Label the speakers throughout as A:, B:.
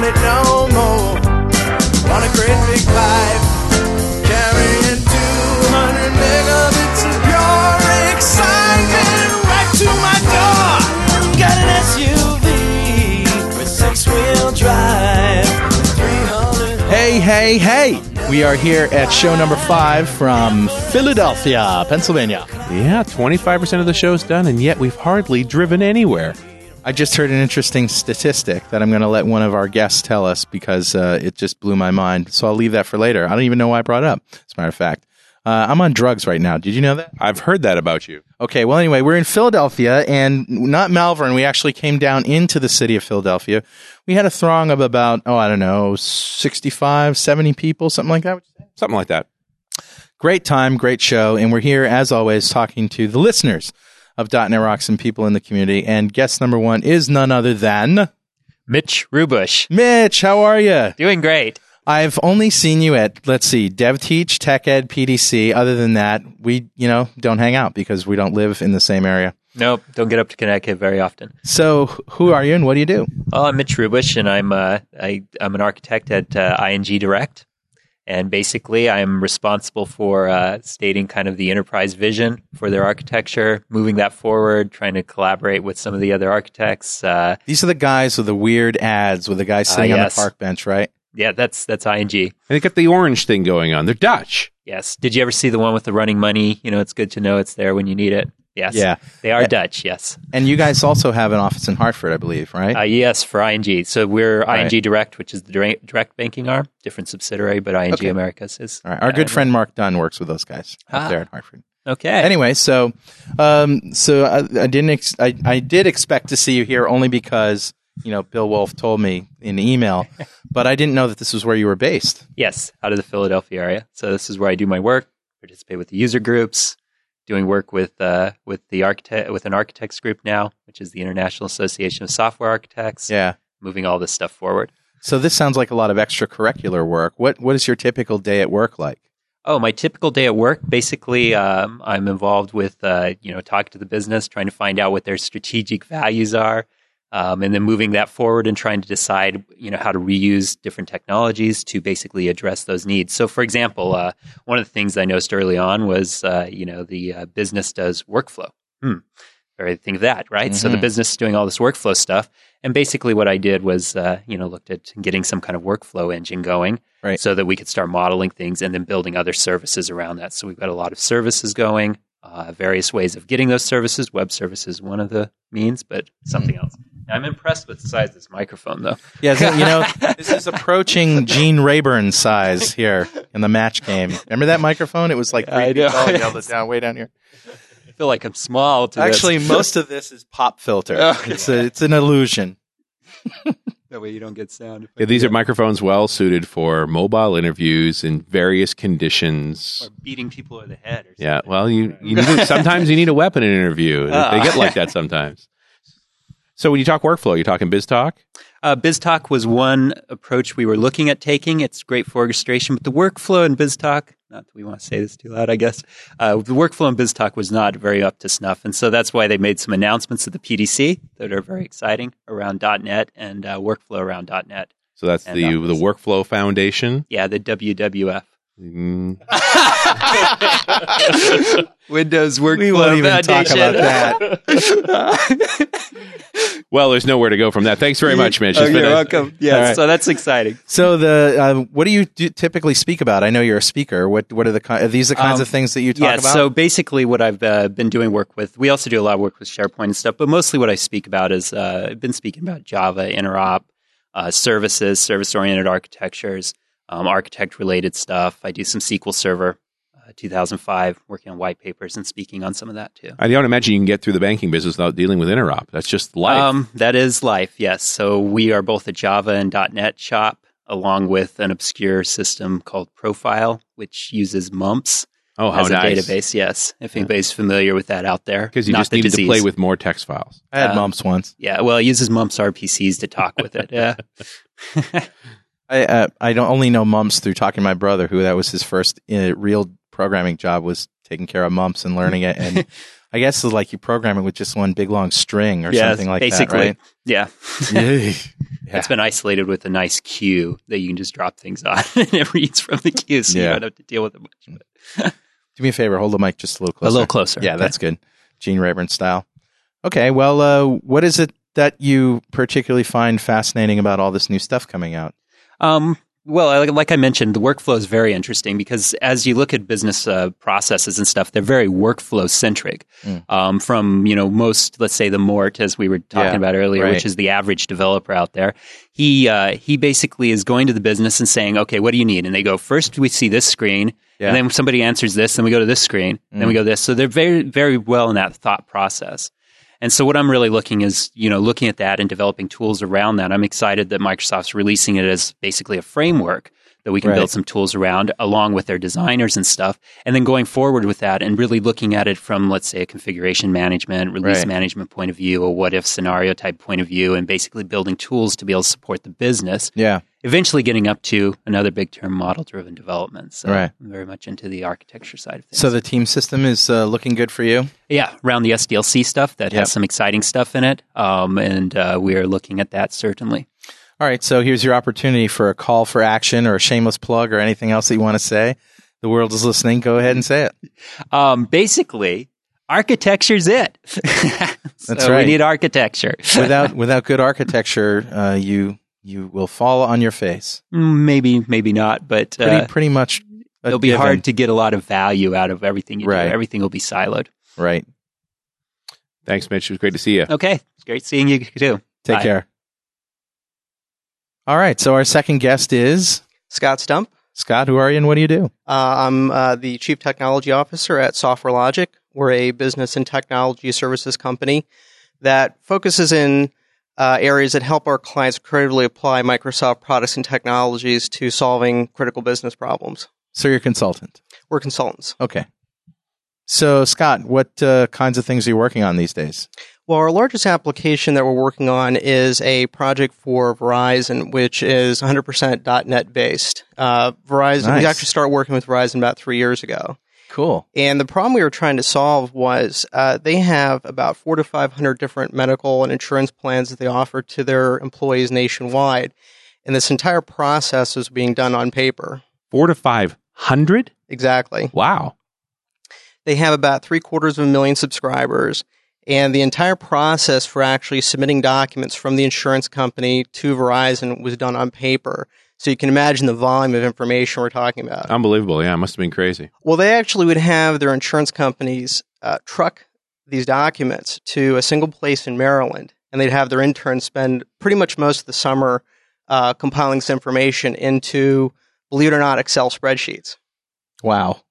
A: just don't cut it no more. On a great big pipe, carrying 200 megabits of pure excitement right to my door. Got an SUV with six-wheel drive.
B: Hey, hey, hey! We are here at show number five from Philadelphia, Pennsylvania.
C: Yeah, 25% of the show's done, and yet we've hardly driven anywhere.
B: I just heard an interesting statistic that I'm going to let one of our guests tell us because uh, it just blew my mind. So I'll leave that for later. I don't even know why I brought it up, as a matter of fact. Uh, I'm on drugs right now. Did you know that?
C: I've heard that about you.
B: Okay, well, anyway, we're in Philadelphia and not Malvern. We actually came down into the city of Philadelphia. We had a throng of about, oh, I don't know, 65, 70 people, something like that.
C: Something like that.
B: Great time, great show. And we're here, as always, talking to the listeners of .NET Rocks and people in the community. And guest number one is none other than
D: Mitch Ruebush.
B: Mitch. How are you?
D: Doing great.
B: I've only seen you at, let's see, DevTeach, TechEd, PDC. Other than that, we, you know, don't hang out because we don't live in the same area.
D: Nope, don't get up to Connecticut very often.
B: So, who are you and what do you do?
D: Well, I'm Mitch Ruebush, and I'm uh, I, I'm an architect at uh, ING Direct, and basically I'm responsible for uh, stating kind of the enterprise vision for their architecture, moving that forward, trying to collaborate with some of the other architects. Uh,
B: These are the guys with the weird ads with the guy sitting on the park bench, right?
D: yeah, that's that's ING.
C: And they got the orange thing going on. They're Dutch.
D: Yes. Did you ever see the one with the running money? You know, it's good to know it's there when you need it. Yes.
B: Yeah.
D: They are
B: Uh,
D: Dutch. Yes.
B: And you guys also have an office in Hartford, I believe, right?
D: Uh, yes, for ING. So we're
B: Right.
D: ING Direct, which is the direct, direct banking arm, different subsidiary, but ING
B: Okay.
D: Americas is.
B: All right. Our good
D: uh,
B: friend Mark Dunn works with those guys up
D: Ah.
B: there in Hartford.
D: Okay.
B: Anyway, so um, so I, I didn't ex- I, I did expect to see you here only because you know Bill Wolff told me in the email, but I didn't know that this was where you were based.
D: Yes, out of the Philadelphia area. So this is where I do my work, participate with the user groups, doing work with uh, with the architect with an architects group now, which is the International Association of Software Architects.
B: Yeah.
D: Moving all this stuff forward.
B: So this sounds like a lot of extracurricular work. What what is your typical day at work like?
D: Oh, my typical day at work. Basically, um, I'm involved with uh, you know talking to the business, trying to find out what their strategic values are, um, and then moving that forward and trying to decide you know how to reuse different technologies to basically address those needs. So, for example, uh, one of the things I noticed early on was uh, you know the uh, business does workflow. Hmm. Or think of that, right? So the
B: Mhm.
D: business is doing all this workflow stuff, and basically what I did was, uh, you know, looked at getting some kind of workflow engine going,
B: Right.
D: so that we could start modeling things and then building other services around that. So we've got a lot of services going, uh, various ways of getting those services. Web services is one of the means, but something else. I'm impressed with the size of this microphone, though.
B: Yeah, so, you know, this is approaching Gene Rayburn size here in the match game. Remember that microphone? It was like three
D: I
B: feet
D: know.
B: tall. You it down way down here.
D: I feel like I'm small. To
B: Actually,
D: this.
B: most of this is pop filter.
D: Okay.
B: It's a, it's an illusion.
D: that way you don't get sound.
C: Yeah, these are microphones well suited for mobile interviews in various conditions.
D: or beating people over the head. Or
C: Yeah, well, you, you need sometimes you need a weapon in an interview. They-
D: Ah.
C: They get like that sometimes. So when you talk workflow, you're talking BizTalk?
D: Uh, BizTalk was one approach we were looking at taking. It's great for orchestration, but the workflow in BizTalk, not that we want to say this too loud, I guess, uh, the workflow in BizTalk was not very up to snuff. And so that's why they made some announcements at the PDC that are very exciting around .NET and uh, workflow around .NET.
C: So that's the the workflow foundation.
D: Yeah, the WWF.
C: Mm,
D: Windows Workflow
B: We won't even talk about
D: that.
C: well, there's nowhere to go from that. Thanks very much, Mitch.
D: Oh, you're
C: a-
D: welcome. Yeah,
B: All right.
D: so that's exciting.
B: So the uh, what do you do, typically speak about? I know you're a speaker. What what are the are these the kinds
D: Um,
B: of things that you talk
D: yeah,
B: about?
D: so basically, what I've uh, been doing work with, we also do a lot of work with SharePoint and stuff, but mostly what I speak about is uh, I've been speaking about Java, interop, uh, services, service oriented architectures, um, architect related stuff. I do some SQL Server, 2005, working on white papers and speaking on some of that too.
C: I don't imagine you can get through the banking business without dealing with interop. That's just life.
D: Um, that is life, yes. So we are both a Java and .NET shop, along with an obscure system called Profile, which uses mumps
C: oh, how
D: as a
C: nice!
D: database. Yes, if anybody's familiar with that out there,
C: Because you
D: Not
C: just
D: the
C: needed
D: disease.
C: to play with more text files.
B: I had
D: uh,
B: mumps once.
D: Yeah, well, it uses mumps RPCs to talk with it. Yeah.
B: I uh, I don't only know mumps through talking to my brother, who that was his first uh, real programming job was taking care of mumps and learning it. And I guess it's like you program it with just one big long string or
D: yeah,
B: something like
D: basically. Yeah.
B: that, right? yeah.
D: It's been isolated with a nice queue that you can just drop things on and it reads from the queue so you don't have to deal with it much.
B: Do me a favor, hold the mic just a little closer.
D: a little closer.
B: Yeah, that's good. Gene Rayburn style. Okay, well, uh, what is it that you particularly find fascinating about all this new stuff coming out?
D: Um, well, like, I mentioned, the workflow is very interesting because as you look at business uh, processes and stuff, they're very workflow centric.
B: Mm.
D: Um, from you know most, let's say the Mort, as we were talking
B: Yeah,
D: about earlier,
B: right.
D: which is the average developer out there. He uh, he basically is going to the business and saying, "Okay, what do you need?" And they go, first we see this screen,
B: Yeah.
D: and then somebody answers this, then we go to this screen, then we
B: Mm.
D: go this. So they're very very well in that thought process. And so what I'm really looking is, you know, looking at that and developing tools around that. I'm excited that Microsoft's releasing it as basically a framework that we can
B: Right.
D: build some tools around along with their designers and stuff. And then going forward with that and really looking at it from, let's say, a configuration management, release
B: Right.
D: management point of view, a what if scenario type point of view, and basically building tools to be able to support the business.
B: Yeah,
D: Eventually getting up to another big term model driven development. So
B: Right.
D: I'm very much into the architecture side of things.
B: so the team system is uh, looking good for you.
D: Yeah, around the SDLC stuff that
B: Yep.
D: has some exciting stuff in it, um, and uh, we are looking at that certainly.
B: All right, so here's your opportunity for a call for action or a shameless plug or anything else that you want to say. The world is listening. Go ahead and say it.
D: Um, basically, architecture's it.
B: That's right.
D: We need architecture.
B: Without without good architecture, uh, you you will fall on your face.
D: maybe, maybe not, but
B: Pretty
D: uh,
B: pretty much.
D: it'll be
B: given.
D: hard to get a lot of value out of everything you
B: Right.
D: do. Everything will be siloed.
B: Right.
C: Thanks, Mitch. It was great to see you.
D: Okay, it's great seeing you too.
B: Take
D: Bye.
B: care. All right. So our second guest is
E: Scott Stump.
B: Scott. Who are you and what do you do?
E: Uh, I'm uh, the Chief Technology Officer at Software Logic. We're a business and technology services company that focuses in uh, areas that help our clients creatively apply Microsoft products and technologies to solving critical business problems.
B: So you're a consultant.
E: We're consultants.
B: Okay. So Scott, what uh, kinds of things are you working on these days?
E: Well, our largest application that we're working on is a project for Verizon, which is 100% .NET based. Uh, Verizon,
B: Nice.
E: we actually started working with Verizon about three years ago.
B: Cool.
E: And the problem we were trying to solve was uh, they have about four to 500 different medical and insurance plans that they offer to their employees nationwide. And this entire process was being done on paper.
C: Four to five hundred.
E: Exactly.
C: Wow.
E: They have about three quarters of a million subscribers. And the entire process for actually submitting documents from the insurance company to Verizon was done on paper. So you can imagine the volume of information we're talking about.
C: Unbelievable. Yeah, it must have been crazy.
E: Well, they actually would have their insurance companies uh, truck these documents to a single place in Maryland, and they'd have their interns spend pretty much most of the summer uh, compiling this information into, believe it or not, Excel spreadsheets.
B: Wow.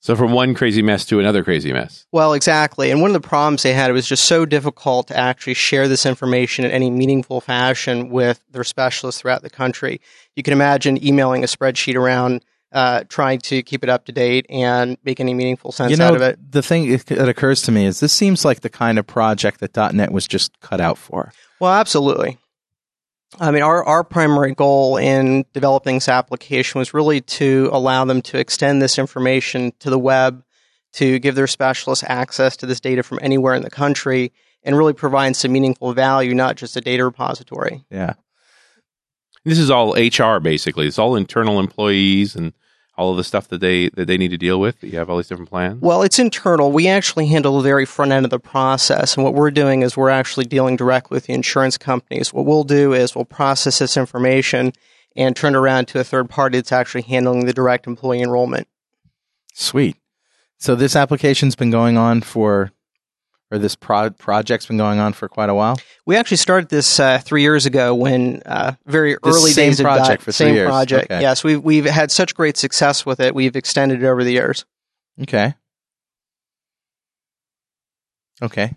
C: So from one crazy mess to another crazy mess.
E: Well, exactly. And one of the problems they had, it was just so difficult to actually share this information in any meaningful fashion with their specialists throughout the country. You can imagine emailing a spreadsheet around, uh, trying to keep it up to date and make any meaningful sense
B: you know,
E: out of it.
B: the thing that occurs to me is this seems like the kind of project that .NET was just cut out for.
E: Well, absolutely. I mean, our, our primary goal in developing this application was really to allow them to extend this information to the web, to give their specialists access to this data from anywhere in the country, and really provide some meaningful value, not just a data repository.
B: Yeah.
C: This is all HR basically. It's all internal employees and all of the stuff that they that they need to deal with. You have all these different plans.
E: Well, it's internal. We actually handle the very front end of the process. And what we're doing is we're actually dealing directly with the insurance companies. What we'll do is we'll process this information and turn it around to a third party that's actually handling the direct employee enrollment.
B: Sweet. So this application's been going on for, or this pro- project's been going on for quite a while.
E: We actually started this uh, three years ago when uh, very
B: This
E: early
B: same
E: days of
B: project
E: dot-
B: for three
E: same
B: years.
E: project.
B: Okay.
E: Yes, we've we've had such great success with it. We've extended it over the years.
B: Okay. Okay.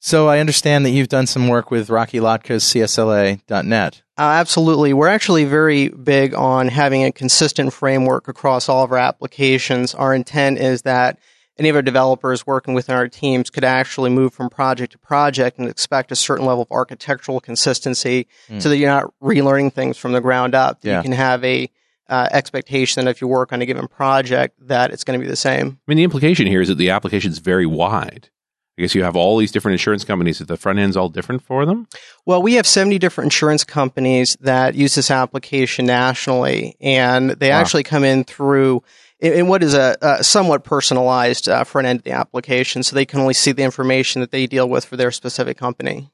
B: So I understand that you've done some work with Rocky Lhotka's CSLA.net.
E: Uh, absolutely, we're actually very big on having a consistent framework across all of our applications. Our intent is that any of our developers working within our teams could actually move from project to project and expect a certain level of architectural consistency,
B: Hmm.
E: so that you're not relearning things from the ground up.
B: Yeah.
E: You can have a uh, expectation that if you work on a given project, that it's going to be the same.
C: I mean, the implication here is that the application is very wide. I guess you have all these different insurance companies. That the front end's all different for them.
E: Well, we have 70 different insurance companies that use this application nationally, and they
C: Wow.
E: actually come in through in, in what is a, a somewhat personalized uh, front end of the application, so they can only see the information that they deal with for their specific company.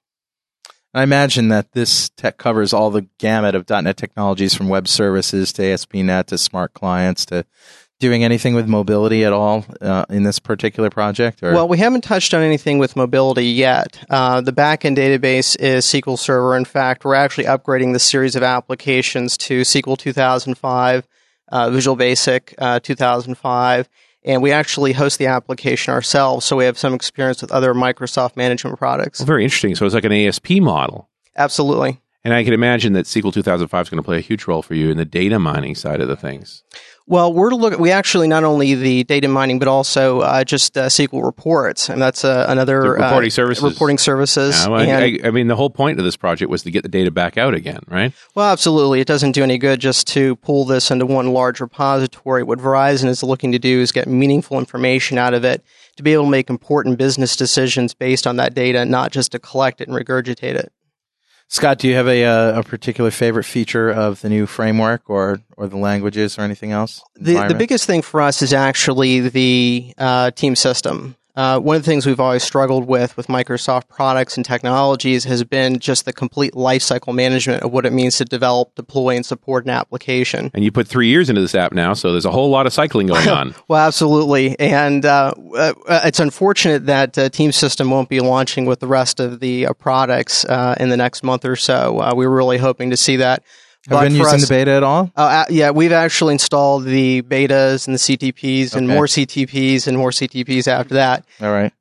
B: I imagine that this tech covers all the gamut of .NET technologies from web services to ASP.NET to smart clients to doing anything with mobility at all uh, in this particular project? Or
E: Well, we haven't touched on anything with mobility yet. Uh, the backend database is SQL Server. In fact, we're actually upgrading the series of applications to SQL 2005, uh, Visual Basic uh, 2005, and we actually host the application ourselves, so we have some experience with other Microsoft management products.
C: Well, very interesting. So it's like an ASP model.
E: Absolutely.
C: And I can imagine that SQL 2005 is going to play a huge role for you in the data mining side of the things.
E: Well, we're to look. We actually not only the data mining, but also uh, just uh, SQL reports, and that's uh, another
C: The reporting
E: uh,
C: services.
E: Reporting services.
C: Yeah, well,
E: and-
C: I, I mean, the whole point of this project was to get the data back out again, right?
E: Well, absolutely. It doesn't do any good just to pull this into one large repository. What Verizon is looking to do is get meaningful information out of it to be able to make important business decisions based on that data, not just to collect it and regurgitate it.
B: Scott, do you have a uh, a particular favorite feature of the new framework or or the languages or anything else?
E: The, the biggest thing for us is actually the uh, team system. Uh, one of the things we've always struggled with with Microsoft products and technologies has been just the complete lifecycle management of what it means to develop, deploy, and support an application.
C: And you put three years into this app now, so there's a whole lot of cycling going on.
E: Well, absolutely, and uh, uh, it's unfortunate that uh, Team System won't be launching with the rest of the uh, products uh, in the next month or so. Uh, we were really hoping to see that.
B: Have been
E: for
B: using
E: us-
B: the beta at all?
E: Oh, uh, yeah, we've actually installed the betas and the CTPs and more CTPs and more CTPs after that.
B: All right.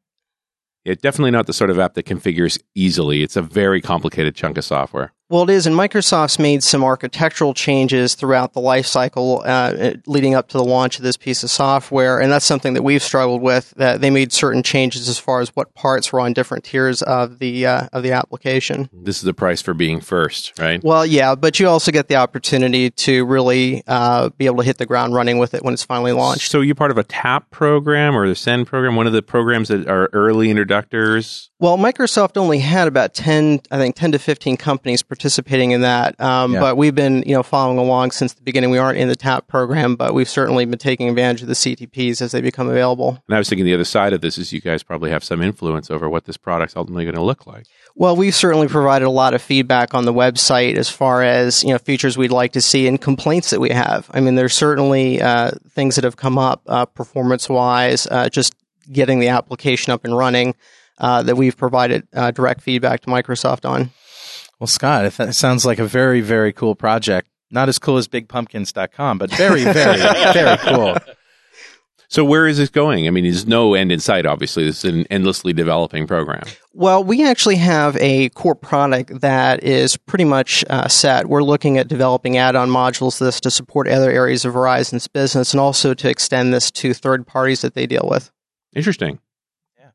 C: It's definitely not the sort of app that configures easily. It's a very complicated chunk of software.
E: Well, it is, and Microsoft's made some architectural changes throughout the lifecycle uh, leading up to the launch of this piece of software, and that's something that we've struggled with. That they made certain changes as far as what parts were on different tiers of the uh, of the application.
C: This is the price for being first, right?
E: Well, yeah, but you also get the opportunity to really uh, be able to hit the ground running with it when it's finally launched.
C: So you're part of a TAP program or the SEND program, one of the programs that are early introductors.
E: Well, Microsoft only had about ten, I think, ten to fifteen companies participating in that. Um,
B: Yeah.
E: But we've been, you know, following along since the beginning. We aren't in the TAP program, but we've certainly been taking advantage of the CTPs as they become available.
C: And I was thinking the other side of this is you guys probably have some influence over what this product's ultimately going to look like.
E: Well, we've certainly provided a lot of feedback on the website as far as you know features we'd like to see and complaints that we have. I mean, there's certainly uh, things that have come up uh, performance wise, uh, just getting the application up and running. Uh, that we've provided uh, direct feedback to Microsoft on.
B: Well, Scott, it th- sounds like a very, very cool project. Not as cool as BigPumpkins.com, but very, very, very cool.
C: So where is this going? I mean, there's no end in sight, obviously. This is an endlessly developing program.
E: Well, we actually have a core product that is pretty much uh, set. We're looking at developing add-on modules this to support other areas of Verizon's business, and also to extend this to third parties that they deal with.
C: Interesting. Yeah.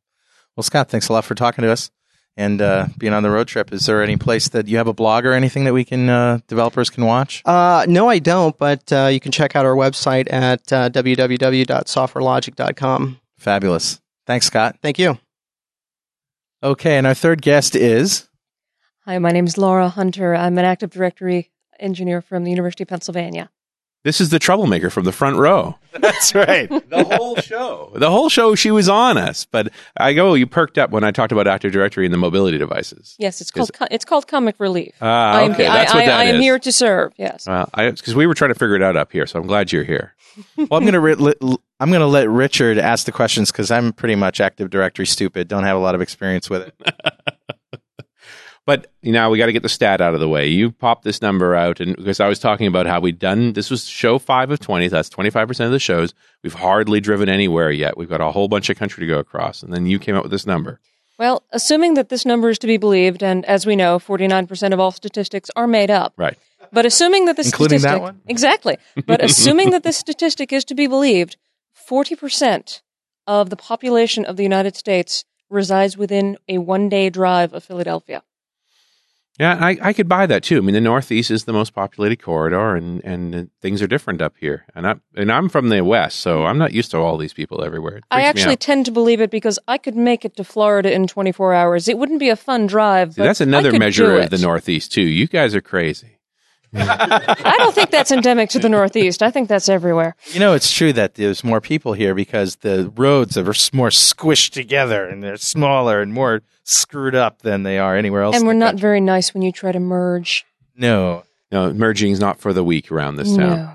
B: Well, Scott, thanks a lot for talking to us and uh, being on the road trip. Is there any place that you have a blog or anything that we can uh, developers can watch?
E: Uh, no, I don't, but uh, you can check out our website at uh, www.softwarelogic.com.
B: Fabulous. Thanks, Scott.
E: Thank you.
B: Okay, and our third guest is
F: Hi, my name is Laura Hunter. I'm an Active Directory engineer from the University of Pennsylvania.
C: This is the troublemaker from the front row.
B: That's right.
C: The whole show. The whole show she was on us. But I go, you perked up when I talked about Active Directory and the mobility devices.
F: Yes, it's called co- it's called Comic Relief.
C: Ah,
F: I am,
C: okay.
F: I,
C: That's what
F: I-
C: that
F: I am
C: is.
F: here to serve. Yes.
C: Well, because we were trying to figure it out up here, so I'm glad you're here.
B: well, I'm gonna ri- li- I'm gonna let Richard ask the questions because I'm pretty much Active Directory stupid. Don't have a lot of experience with it.
C: But you know, we got to get the stat out of the way. You popped this number out, and because I was talking about how we'd done this was show five of twenty. That's twenty five percent of the shows. We've hardly driven anywhere yet. We've got a whole bunch of country to go across, and then you came up with this number.
F: Well, assuming that this number is to be believed, and as we know, 49% of all statistics are made up.
C: Right.
F: But assuming that this
B: Including that one?
F: exactly. But assuming that this statistic is to be believed, 40% of the population of the United States resides within a one-day drive of Philadelphia.
C: Yeah, I, I could buy that too. I mean, the Northeast is the most populated corridor, and and things are different up here. And I and I'm from the West, so I'm not used to all these people everywhere.
F: I actually tend to believe it because I could make it to Florida in 24 hours. It wouldn't be a fun drive.
C: See,
F: but
C: that's another measure of the Northeast too. You guys are crazy.
F: I don't think that's endemic to the Northeast. I think that's everywhere.
B: You know, it's true that there's more people here because the roads are more squished together and they're smaller and more screwed up than they are anywhere else.
F: And we're not
B: country.
F: very nice when you try to merge.
B: No.
C: No, merging is not for the weak around this town.
F: No.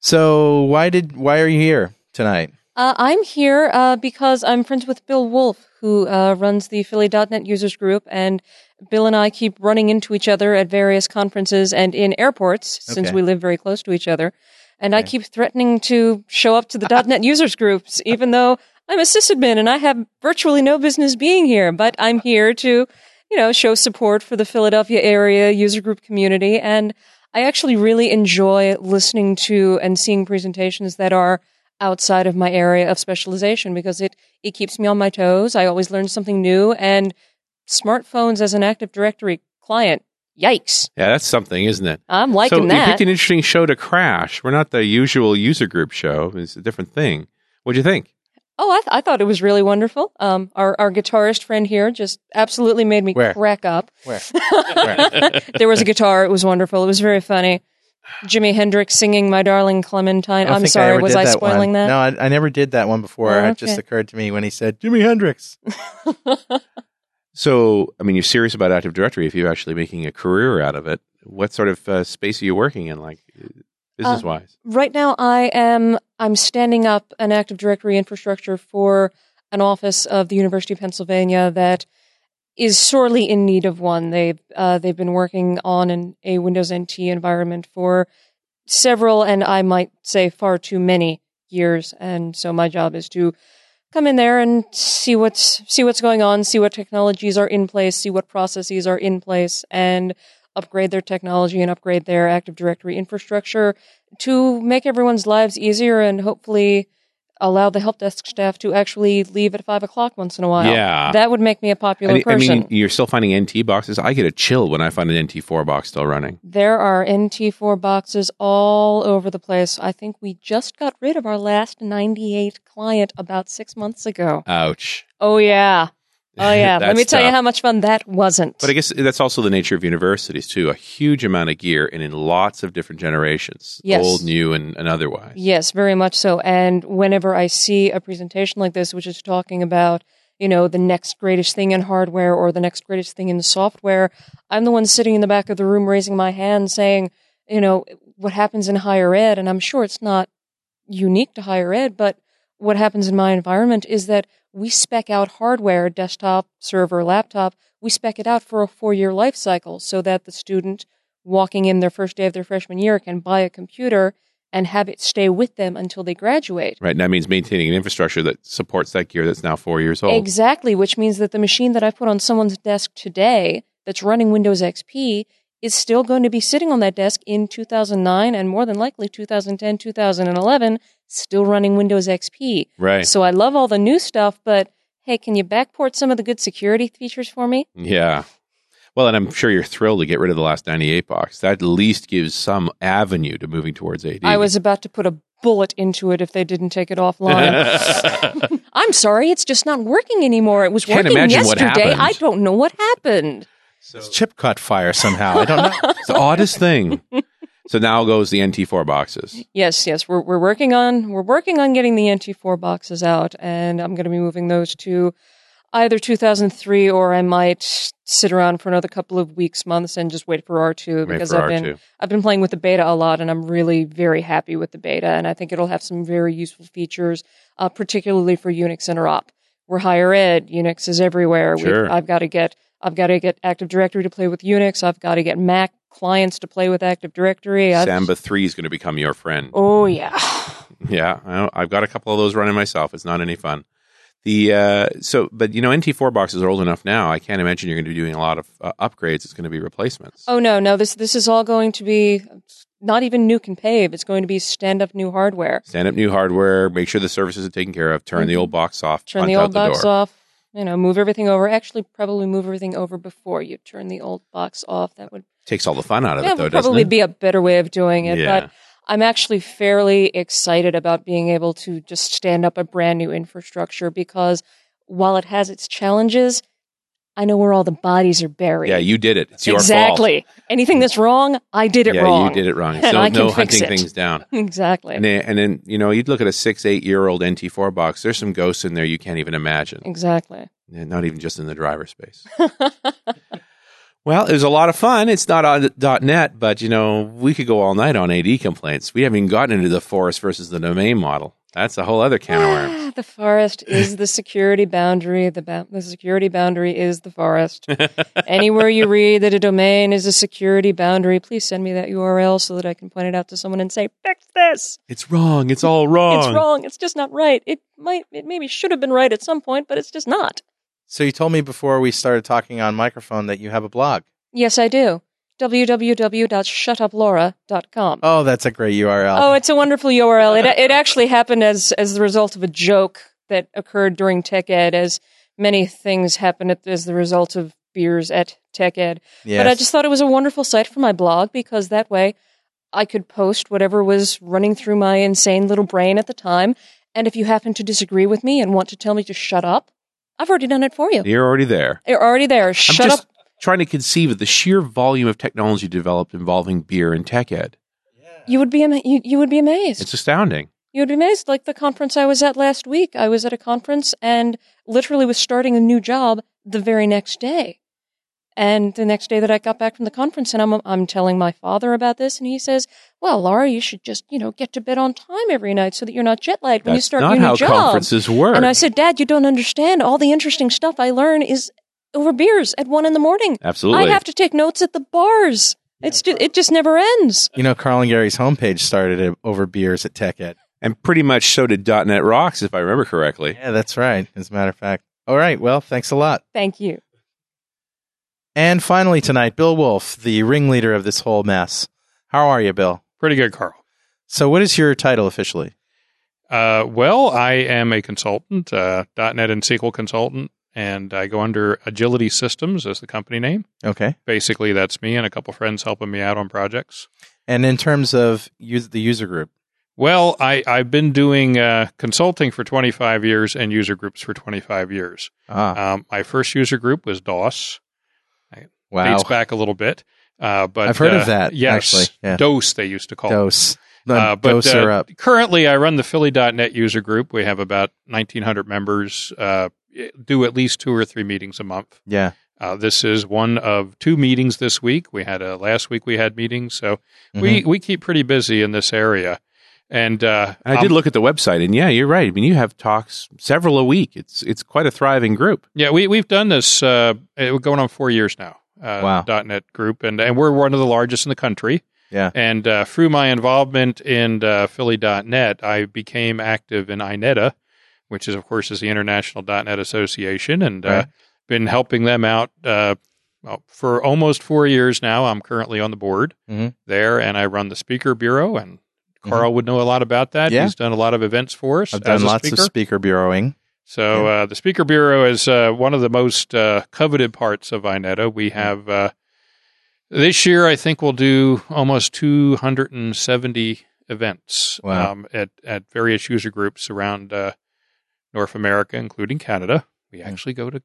B: So why did why are you here tonight?
F: Uh, I'm here uh, because I'm friends with Bill Wolff, who uh, runs the Philly.net users group, and Bill and I keep running into each other at various conferences and in airports, since we live very close to each other. And I keep threatening to show up to the .net users groups, even though I'm a sysadmin and I have virtually no business being here. But I'm here to, you know, show support for the Philadelphia area user group community. And I actually really enjoy listening to and seeing presentations that are outside of my area of specialization because it, it keeps me on my toes. I always learn something new and smartphones as an Active Directory client. Yikes.
C: Yeah, that's something, isn't it?
F: I'm
C: so
F: liking
C: you
F: that.
C: picked an interesting show to crash. We're not the usual user group show. It's a different thing. What'd you think?
F: Oh, I, th- I thought it was really wonderful. Um, our, our guitarist friend here just absolutely made me
B: Where?
F: crack up.
B: Where?
F: there was a guitar. It was wonderful. It was very funny. Jimi Hendrix singing "My Darling Clementine."
B: I don't
F: I'm sorry,
B: ever
F: was I
B: that
F: spoiling
B: one.
F: that?
B: No, I, I never did that one before.
F: Oh,
B: It just occurred to me when he said Jimi Hendrix.
C: So, I mean, you're serious about Active Directory if you're actually making a career out of it. What sort of uh, space are you working in, like business wise?
F: Right now, I am I'm standing up an Active Directory infrastructure for an office of the University of Pennsylvania that is sorely in need of one. They've uh, they've been working on an, a Windows NT environment for several, and I might say far too many years. And so my job is to come in there and see what's see what's going on, see what technologies are in place, see what processes are in place, and upgrade their technology and upgrade their Active Directory infrastructure to make everyone's lives easier and hopefully allow the help desk staff to actually leave at five o'clock once in a while.
C: Yeah.
F: that would make me a popular
C: I, I mean, you're still finding NT boxes. I get a chill when I find an NT4 box still running.
F: There are NT4 boxes all over the place. I think we just got rid of our last 98 client about six months ago.
C: Ouch.
F: Oh, yeah. Oh, yeah. Let me tell you how much fun that wasn't.
C: But I guess that's also the nature of universities too. A huge amount of gear and in lots of different generations,
F: Yes.
C: old, new, and, and otherwise.
F: Yes, very much so. And whenever I see a presentation like this, which is talking about, you know, the next greatest thing in hardware or the next greatest thing in software, I'm the one sitting in the back of the room raising my hand saying, you know, what happens in higher ed, and I'm sure it's not unique to higher ed, but what happens in my environment is that we spec out hardware, desktop, server, laptop, we spec it out for a four year life cycle so that the student walking in their first day of their freshman year can buy a computer and have it stay with them until they graduate.
C: Right. And that means maintaining an infrastructure that supports that gear that's now four years old.
F: Exactly, which means that the machine that I put on someone's desk today that's running Windows XP is still going to be sitting on that desk in 2009 and more than likely 2010, 2011, still running Windows XP.
C: Right.
F: So I love all the new stuff, but hey, can you backport some of the good security features for me?
C: Yeah. Well, and I'm sure you're thrilled to get rid of the last 98 box. That at least gives some avenue to moving towards AD.
F: I was about to put a bullet into it if they didn't take it offline. I'm sorry, it's just not working anymore. It was
C: Can't
F: working yesterday. I don't know what happened.
B: His chip caught fire somehow. I don't know.
C: it's the oddest thing. So now goes the NT4 boxes.
F: Yes, yes, we're we're working on we're working on getting the NT4 boxes out, and I'm going to be moving those to either 2003 or I might sit around for another couple of weeks, months, and just wait for R2 because
C: for
F: I've
C: R2.
F: been I've been playing with the beta a lot, and I'm really very happy with the beta, and I think it'll have some very useful features, uh, particularly for Unix interop. We're higher ed, Unix is everywhere. We've- I've got to get I've got to get Active Directory to play with Unix. I've got to get Mac clients to play with Active Directory. I've-
C: Samba 3 is going to become your friend.
F: Oh yeah.
C: Yeah, I I've got a couple of those running myself. It's not any fun. The uh, so, but you know, NT4 boxes are old enough now. I can't imagine you're going to be doing a lot of uh, upgrades. It's going to be replacements.
F: Oh no, no. This this is all going to be not even nuke and pave. It's going to be stand up new hardware.
C: Stand up new hardware. Make sure the services are taken care of. Turn the old box off.
F: Turn the old box
C: door.
F: off. You know, move everything over. Actually, probably move everything over before you turn the old box off. That would,
C: Takes all the fun out of
F: that
C: it, though,
F: would
C: doesn't
F: probably
C: it?
F: be a better way of doing it.
C: Yeah.
F: But I'm actually fairly excited about being able to just stand up a brand new infrastructure because while it has its challenges, I know where all the bodies are buried.
C: yeah, you did it. It's your fault.
F: exactly. Anything that's wrong, I did it
C: yeah,
F: wrong.
C: you did it wrong.
F: And
C: So no
F: fix
C: hunting
F: it.
C: things down.
F: Exactly.
C: And then, and then, you know, you'd look at a six, eight year old NT4 box. There's some ghosts in there you can't even imagine.
F: exactly.
C: Yeah, Not even just in the driver space. well, it was a lot of fun. It's not on .net, but you know, we could go all night on AD complaints. We haven't even gotten into the forest versus the domain model. That's a whole other can of worms.
F: Ah, the forest is the security boundary. The, ba- the security boundary is the forest. Anywhere you read that a domain is a security boundary, please send me that URL so that I can point it out to someone and say, "Fix this.
C: It's wrong. It's all wrong.
F: It's wrong. It's just not right. It might. It maybe should have been right at some point, but it's just not."
B: So you told me before we started talking on microphone that you have a blog.
F: Yes, I do. www.shutuplaura.com.
B: Oh, that's a great URL.
F: Oh, it's a wonderful URL. It it actually happened as as the result of a joke that occurred during Tech Ed, as many things happen at, as the result of beers at Tech Ed.
B: yes.
F: But I just thought it was a wonderful site for my blog because that way I could post whatever was running through my insane little brain at the time. And if you happen to disagree with me and want to tell me to shut up, I've already done it for you.
C: You're already there.
F: You're already there. Shut
C: just
F: up.
C: Trying to conceive of the sheer volume of technology developed involving beer and tech ed.
F: You would be ama- you, you would be amazed.
C: It's astounding.
F: You would be amazed. Like the conference I was at last week, I was at a conference and literally was starting a new job the very next day. And the next day that I got back from the conference, and I'm I'm telling my father about this, and he says, "Well, Laura, you should just you know get to bed on time every night so that you're not jet lagged when you start
C: not
F: your new
C: how
F: job."
C: conferences work.
F: And I said, "Dad, you don't understand. All the interesting stuff I learn is over beers at one in the morning.
C: Absolutely.
F: I have to take notes at the bars. It's just, it just never ends."
B: you know, Carl and Gary's homepage started it over beers at Tech Ed.
C: and pretty much so did .NET Rocks, if I remember correctly.
B: Yeah, that's right. As a matter of fact. All right. Well, thanks a lot.
F: Thank you.
B: And finally tonight, Bill Wolff, the ringleader of this whole mess. How are you, Bill?
G: Pretty good, Carl.
B: So, what is your title officially?
G: Uh, well, I am a consultant, uh, .NET and SQL consultant, and I go under Agility Systems as the company name.
B: Okay.
G: Basically, that's me and a couple friends helping me out on projects.
B: And in terms of use, the user group,
G: Well, I, I've been doing uh, consulting for 25 years and user groups for 25 years.
B: ah,
G: Um, my first user group was DOS.
B: wow,
G: Dates back a little bit. Uh, but
B: I've heard
G: uh,
B: of that,
G: Yes,
B: actually, yeah.
G: DOS they used to call it.
B: dose,
G: Uh, but
B: dose
G: uh,
B: up.
G: currently, I run the Philly.net user group. We have about 1,900 members. Do at least two or three meetings a month.
B: Yeah,
G: Uh, this is one of two meetings this week. We had a last week. We had meetings, so we
B: Mm-hmm.
G: we keep pretty busy in this area. And uh,
C: I did
G: um,
C: look at the website, and yeah, you're right. I mean, you have talks several a week. It's it's quite a thriving group.
G: Yeah, we we've done this. Uh, going on four years now. Uh,
B: Wow.
G: .NET group, and and we're one of the largest in the country.
B: Yeah.
G: And uh, through my involvement in uh, Philly.net, I became active in INETA, which is of course is the International .NET Association, and uh,
B: Right.
G: been helping them out uh, well, for almost four years now. I'm currently on the board
B: Mhm.
G: there, and I run the speaker bureau. And Carl would know a lot about that.
B: Mm-hmm. Yeah.
G: He's done a lot of events for us.
B: I've done lots
G: speaker.
B: of speaker bureauing.
G: So uh, the Speaker Bureau is uh, one of the most uh, coveted parts of INETA. We have uh, this year, I think we'll do almost 270 events
B: Wow.
G: um, at at various user groups around uh, North America, including Canada. We actually go to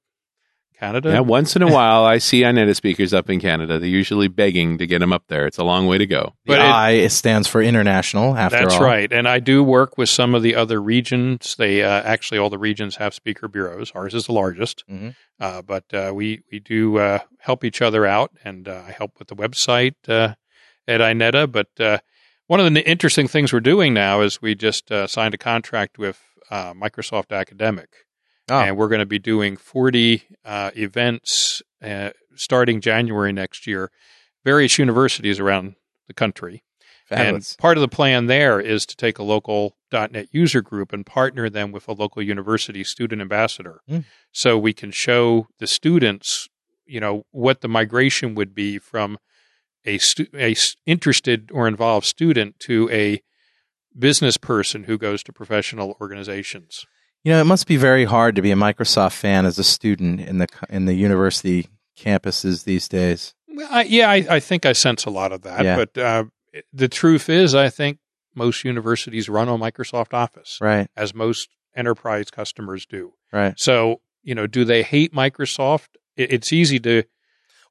G: Canada.
C: Yeah, once in a while, I see INETA speakers up in Canada. They're usually begging to get them up there. It's a long way to go.
B: The
G: But it-
B: I stands for international. After
G: That's
B: all,
G: right. And I do work with some of the other regions. They uh, actually all the regions have speaker bureaus. Ours is the largest,
B: Mhm.
G: uh, but uh, we we do uh, help each other out, and uh, I help with the website uh, at INETA. But uh, one of the interesting things we're doing now is we just uh, signed a contract with uh, Microsoft Academic,
B: Oh.
G: and we're going to be doing forty uh, events uh, starting January next year, various universities around the country.
B: Fabulous.
G: And part of the plan there is to take a local .NET user group and partner them with a local university student ambassador,
B: Hmm.
G: so we can show the students, you know, what the migration would be from a, stu- a interested or involved student to a business person who goes to professional organizations.
B: You know, it must be very hard to be a Microsoft fan as a student in the in the university campuses these days.
G: I, yeah, I, I think I sense a lot of that.
B: Yeah.
G: But uh, the truth is, I think most universities run on Microsoft Office,
B: Right,
G: as most enterprise customers do.
B: right.
G: So, you know, do they hate Microsoft? It, it's easy to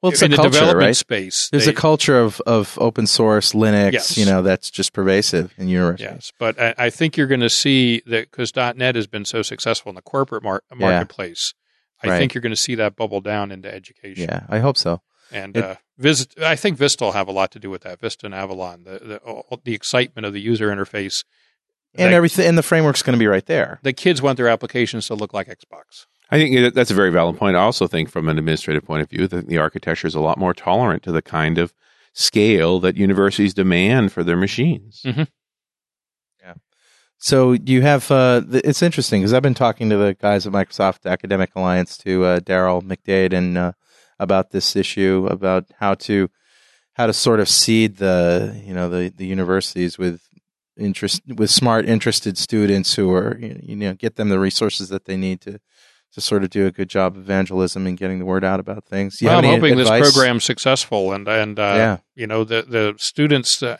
B: Well, it's
G: in
B: a
G: the
B: culture,
G: development
B: right?
G: space.
B: There's
G: they-
B: a culture of, of open source Linux,
G: Yes.
B: you know, that's just pervasive in universities.
G: Yes, but I, I think you're going to see that because .NET has been so successful in the corporate mar- marketplace. I
B: Right.
G: think you're going to see that bubble down into education.
B: Yeah, I hope so.
G: And
B: It-
G: uh, I think Vista will have a lot to do with that. Vista and Avalon, the the, all- the excitement of the user interface.
B: And
G: that-
B: everything, and the framework's going to be right there.
G: the kids want their applications to look like Xbox.
C: I think that's a very valid point. I also think, from an administrative point of view, that the architecture is a lot more tolerant to the kind of scale that universities demand for their machines.
G: Mm.
B: So you have uh, th- it's interesting because I've been talking to the guys at Microsoft Academic Alliance to uh, Daryl McDade and uh, about this issue about how to how to sort of seed the you know the the universities with interest with smart interested students who are you know get them the resources that they need to to sort of do a good job of evangelism and getting the word out about things.
G: Well, I'm hoping
B: advice?
G: this program's successful, and and uh,
B: Yeah.
G: you know the the students. Uh,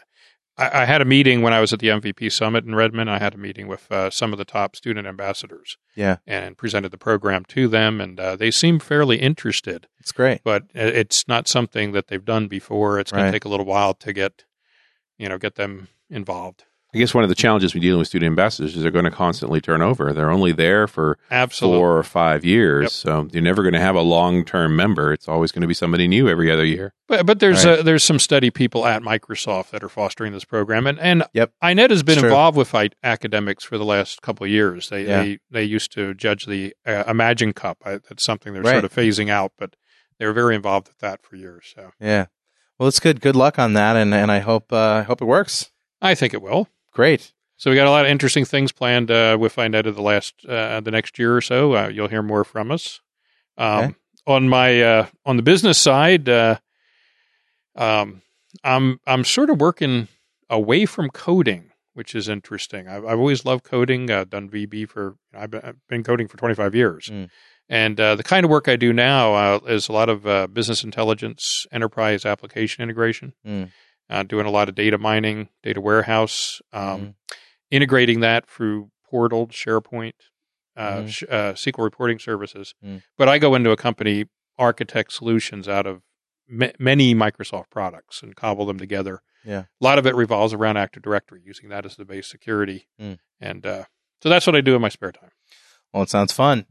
G: I, I had a meeting when I was at the MVP summit in Redmond. I had a meeting with uh, some of the top student ambassadors
B: Yeah,
G: and presented the program to them, and uh, they seem fairly interested.
B: it's great.
G: But it's not something that they've done before. It's going
B: Right.
G: to take a little while to get you know get them involved.
C: I guess one of the challenges we dealing with student ambassadors is they're going to constantly turn over. They're only there for
G: Absolutely.
C: four or five years,
G: Yep.
C: so you're never going to have a long term member. It's always going to be somebody new every other year.
G: But but there's
B: Right.
G: uh, there's some study people at Microsoft that are fostering this program, and and
B: Yep.
G: INET has been
B: It's true.
G: involved with I- academics for the last couple of years. They
B: Yeah.
G: they they used to judge the uh, Imagine Cup. I, that's something they're
B: Right.
G: sort of phasing out, but they were very involved with that for years. So
B: Yeah. Well, it's good. Good luck on that, and and I hope uh, I hope it works.
G: I think it will.
B: Great.
G: So we got a lot of interesting things planned uh, with INET of the last uh, the next year or so. Uh, you'll hear more from us. Um,
B: Okay.
G: On my uh, on the business side, uh, um, I'm I'm sort of working away from coding, which is interesting. I've, I've always loved coding. I've done VB for I've been, I've been coding for 25 years,
B: Mm.
G: and uh, the kind of work I do now uh, is a lot of uh, business intelligence, enterprise application integration,
B: Mm.
G: Uh, doing a lot of data mining, data warehouse, um,
B: Mhm.
G: integrating that through Portal, SharePoint, uh,
B: Mhm.
G: sh- uh, SQL reporting services.
B: Mm.
G: But I go into a company, architect solutions out of ma- many Microsoft products and cobble them together.
B: Yeah.
G: A lot of it revolves around Active Directory, using that as the base security.
B: Mm.
G: And uh, so that's what I do in my spare time.
B: Well, it sounds fun.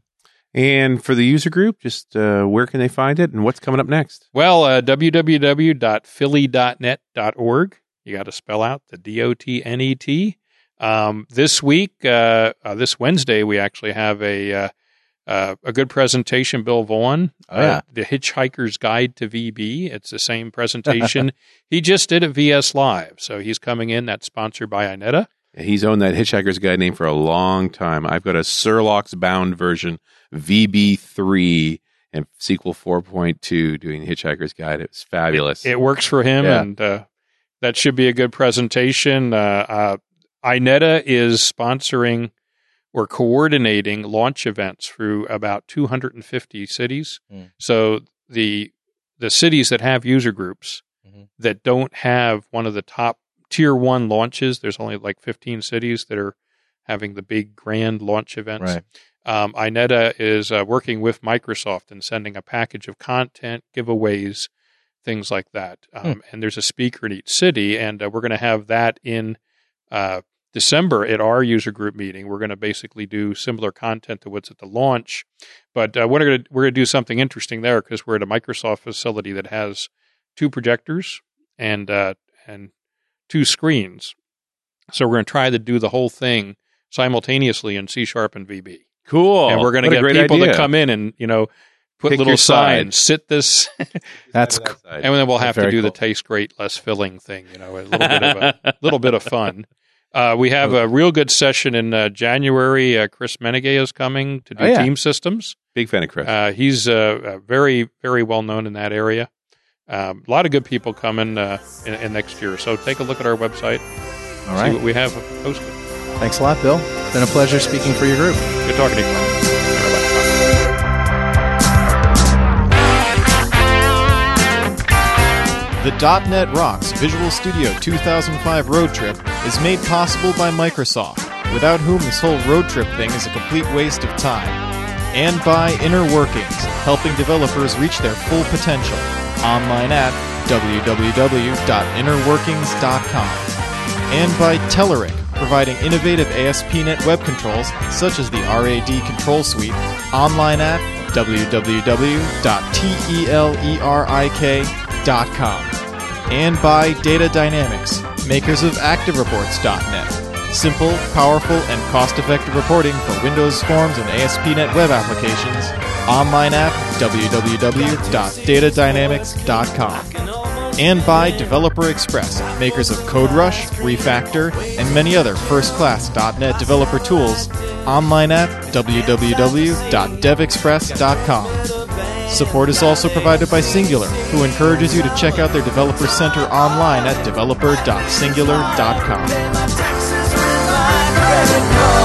C: And for the user group, just uh, where can they find it and what's coming up next?
G: Well, uh, www.philly.net.org. You got to spell out the D O T N E T. Um, this week, uh, uh, this Wednesday, we actually have a uh, uh, a good presentation. Bill Vaughn,
B: Oh, yeah.
G: uh, the Hitchhiker's Guide to VB. It's the same presentation he just did at VS Live. So he's coming in. That's sponsored by Ineta.
C: He's owned that Hitchhiker's Guide name for a long time. I've got a Surlox bound version, VB3, and SQL 4.2 doing Hitchhiker's Guide. It was fabulous.
G: It works for him,
B: Yeah.
G: and uh, that should be a good presentation. Uh, uh, Ineta is sponsoring or coordinating launch events through about 250 cities.
B: Mm.
G: So the the cities that have user groups
B: Mhm.
G: that don't have one of the top tier one launches, there's only like 15 cities that are having the big grand launch events.
B: Right.
G: Um, Ineta is uh, working with Microsoft and sending a package of content, giveaways, things like that. Um, And there's a speaker in each city, and uh, we're going to have that in uh, December at our user group meeting. We're going to basically do similar content to what's at the launch, but uh, we're going to we're going to do something interesting there because we're at a Microsoft facility that has two projectors and uh, and two screens. So we're going to try to do the whole thing simultaneously in C sharp and VB
C: cool.
G: and we're going to get people
C: idea.
G: to come in and you know put
C: Pick
G: little
C: your
G: signs, sit this,
B: That's
C: cool. that
G: and then we'll have to
B: Very
G: do the taste great, less filling thing. You know, a little bit of a little bit of fun. Uh, we have a real good session in uh, January. Uh, Chris Menegay is coming to do
B: Oh, yeah.
G: team systems.
C: Big fan of Chris.
G: Uh, he's uh, uh, very, very well known in that area. Um, a lot of good people coming uh, in, in next year. So take a look at our website,
B: All
G: see what we have posted.
B: Thanks a lot, Bill. It's been a pleasure speaking for your group.
G: Good talking to you. Bye-bye.
H: The .NET Rocks Visual Studio 2005 road trip is made possible by Microsoft, without whom this whole road trip thing is a complete waste of time, and by Inner Workings, helping developers reach their full potential. Online at www.innerworkings.com. And by Telerik, providing innovative ASP.NET web controls such as the RAD Control Suite. Online at www.telerik.com. And by Data Dynamics, makers of ActiveReports.net. Simple, powerful, and cost effective reporting for Windows Forms and ASP.NET web applications. Online at www.datadynamics.com. And by Developer Express, makers of CodeRush, Refactor, and many other first class .NET developer tools. Online at www.devexpress.com. Support is also provided by Cingular, who encourages you to check out their Developer Center online at developer.cingular.com.